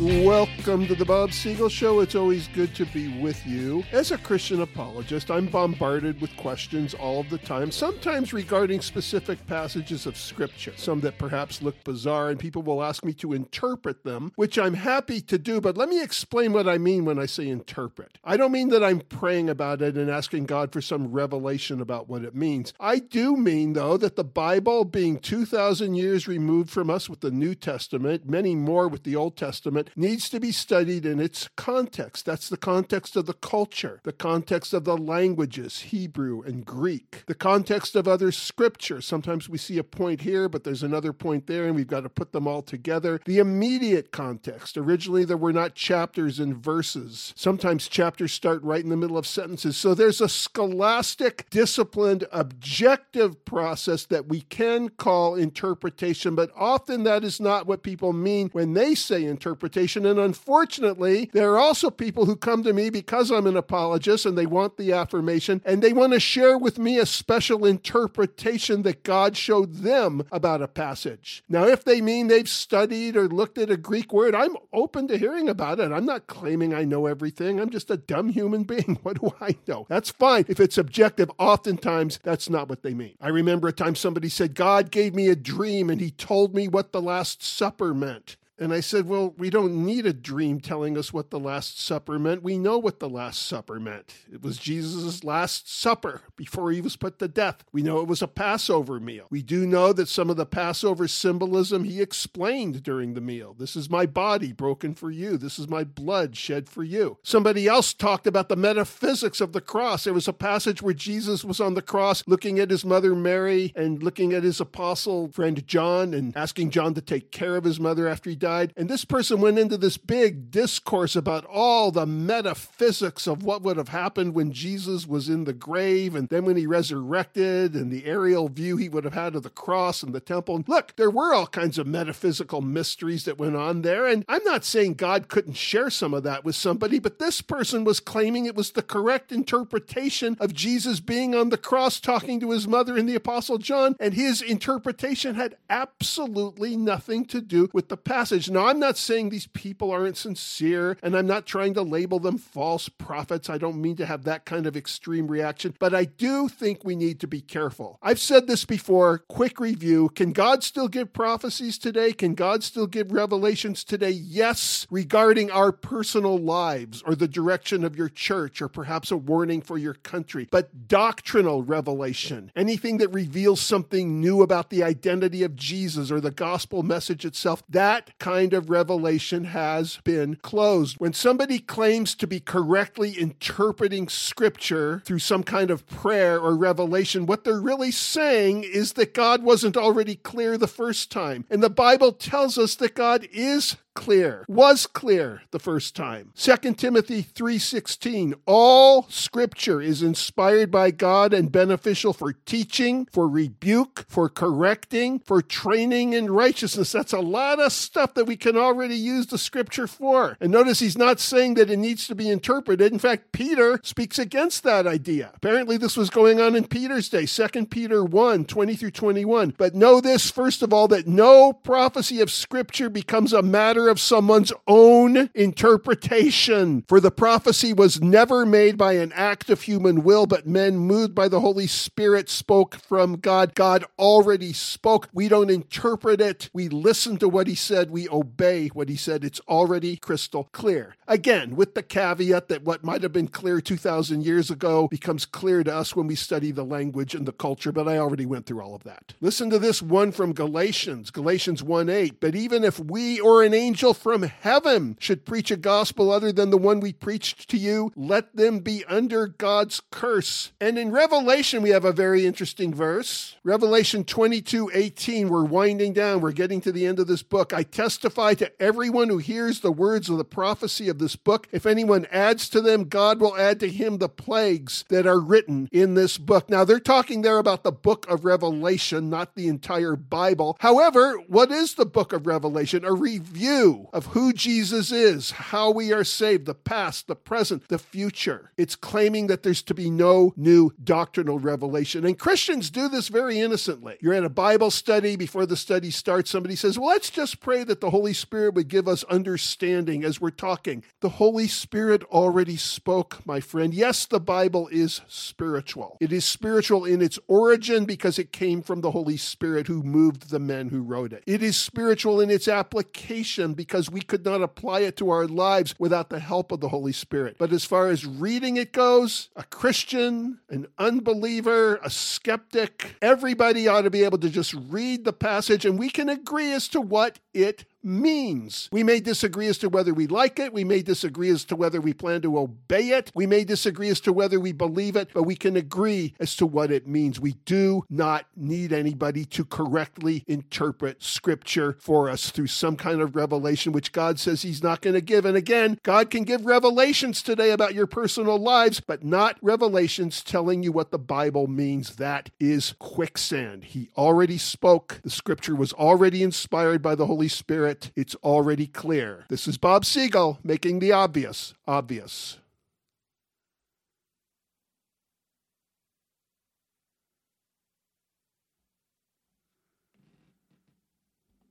Welcome to the Bob Siegel Show. It's always good to be with you. As a Christian apologist, I'm bombarded with questions all of the time, sometimes regarding specific passages of Scripture, some that perhaps look bizarre, and people will ask me to interpret them, which I'm happy to do. But let me explain what I mean when I say interpret. I don't mean that I'm praying about it and asking God for some revelation about what it means. I do mean, though, that the Bible, being 2,000 years removed from us with the New Testament, many more with the Old Testament, needs to be studied in its context. That's the context of the culture, the context of the languages, Hebrew and Greek, the context of other scripture. Sometimes we see a point here, but there's another point there, and we've got to put them all together. The immediate context. Originally, there were not chapters and verses. Sometimes chapters start right in the middle of sentences. So there's a scholastic, disciplined, objective process that we can call interpretation, but often that is not what people mean when they say interpretation interpretation. And unfortunately, there are also people who come to me because I'm an apologist and they want the affirmation and they want to share with me a special interpretation that God showed them about a passage. Now, if they mean they've studied or looked at a Greek word, I'm open to hearing about it. I'm not claiming I know everything. I'm just a dumb human being. What do I know? That's fine. If it's objective, oftentimes that's not what they mean. I remember a time somebody said, God gave me a dream and he told me what the Last Supper meant. And I said, Well, we don't need a dream telling us what the Last Supper meant. We know what the Last Supper meant. It was Jesus' Last Supper before he was put to death. We know it was a Passover meal. We do know that some of the Passover symbolism he explained during the meal. This is my body broken for you. This is my blood shed for you. Somebody else talked about the metaphysics of the cross. There was a passage where Jesus was on the cross looking at his mother Mary and looking at his apostle friend John and asking John to take care of his mother after he died died. And this person went into this big discourse about all the metaphysics of what would have happened when Jesus was in the grave and then when he resurrected and the aerial view he would have had of the cross and the temple. And look, there were all kinds of metaphysical mysteries that went on there. And I'm not saying God couldn't share some of that with somebody, but this person was claiming it was the correct interpretation of Jesus being on the cross talking to his mother and the Apostle John. And his interpretation had absolutely nothing to do with the passage message. Now, I'm not saying these people aren't sincere, and I'm not trying to label them false prophets. I don't mean to have that kind of extreme reaction, but I do think we need to be careful. I've said this before. Quick review Can God still give prophecies today? Can God still give revelations today? Yes, regarding our personal lives or the direction of your church or perhaps a warning for your country. But doctrinal revelation, anything that reveals something new about the identity of Jesus or the gospel message itself, that kind of revelation has been closed. When somebody claims to be correctly interpreting scripture through some kind of prayer or revelation, what they're really saying is that God wasn't already clear the first time. And the Bible tells us that God is clear, was clear the first time. 2 Timothy 3:16 All scripture is inspired by God and beneficial for teaching, for rebuke, for correcting, for training in righteousness. That's a lot of stuff that we can already use the scripture for. And notice he's not saying that it needs to be interpreted. In fact, Peter speaks against that idea. Apparently this was going on in Peter's day, 2 Peter 1, 20 through 21. But know this first of all that no prophecy of scripture becomes a matter of someone's own interpretation. For the prophecy was never made by an act of human will, but men moved by the Holy Spirit spoke from God. God already spoke. We don't interpret it. We listen to what he said. We obey what he said. It's already crystal clear. Again, with the caveat that what might have been clear 2,000 years ago becomes clear to us when we study the language and the culture, but I already went through all of that. Listen to this one from Galatians, Galatians 1 8. But even if we or an angel angel from heaven should preach a gospel other than the one we preached to you, let them be under God's curse. And in Revelation, we have a very interesting verse. Revelation 22 18, we're winding down, we're getting to the end of this book. I testify to everyone who hears the words of the prophecy of this book. If anyone adds to them, God will add to him the plagues that are written in this book. Now, they're talking there about the book of Revelation, not the entire Bible. However, what is the book of Revelation? A review view of who Jesus is, how we are saved, the past, the present, the future. It's claiming that there's to be no new doctrinal revelation. And Christians do this very innocently. You're at a Bible study, before the study starts, somebody says, Well, let's just pray that the Holy Spirit would give us understanding as we're talking. The Holy Spirit already spoke, my friend. Yes, the Bible is spiritual. It is spiritual in its origin because it came from the Holy Spirit who moved the men who wrote it. It is spiritual in its application because we could not apply it to our lives without the help of the Holy Spirit. But as far as reading it goes, a Christian, an unbeliever, a skeptic, everybody ought to be able to just read the passage and we can agree as to what it means. We may disagree as to whether we like it. We may disagree as to whether we plan to obey it. We may disagree as to whether we believe it, but we can agree as to what it means. We do not need anybody to correctly interpret scripture for us through some kind of revelation, which God says He's not going to give. And again, God can give revelations today about your personal lives, but not revelations telling you what the Bible means. That is quicksand. He already spoke. The scripture was already inspired by the Holy Spirit. It's already clear. This is Bob Siegel making the obvious obvious.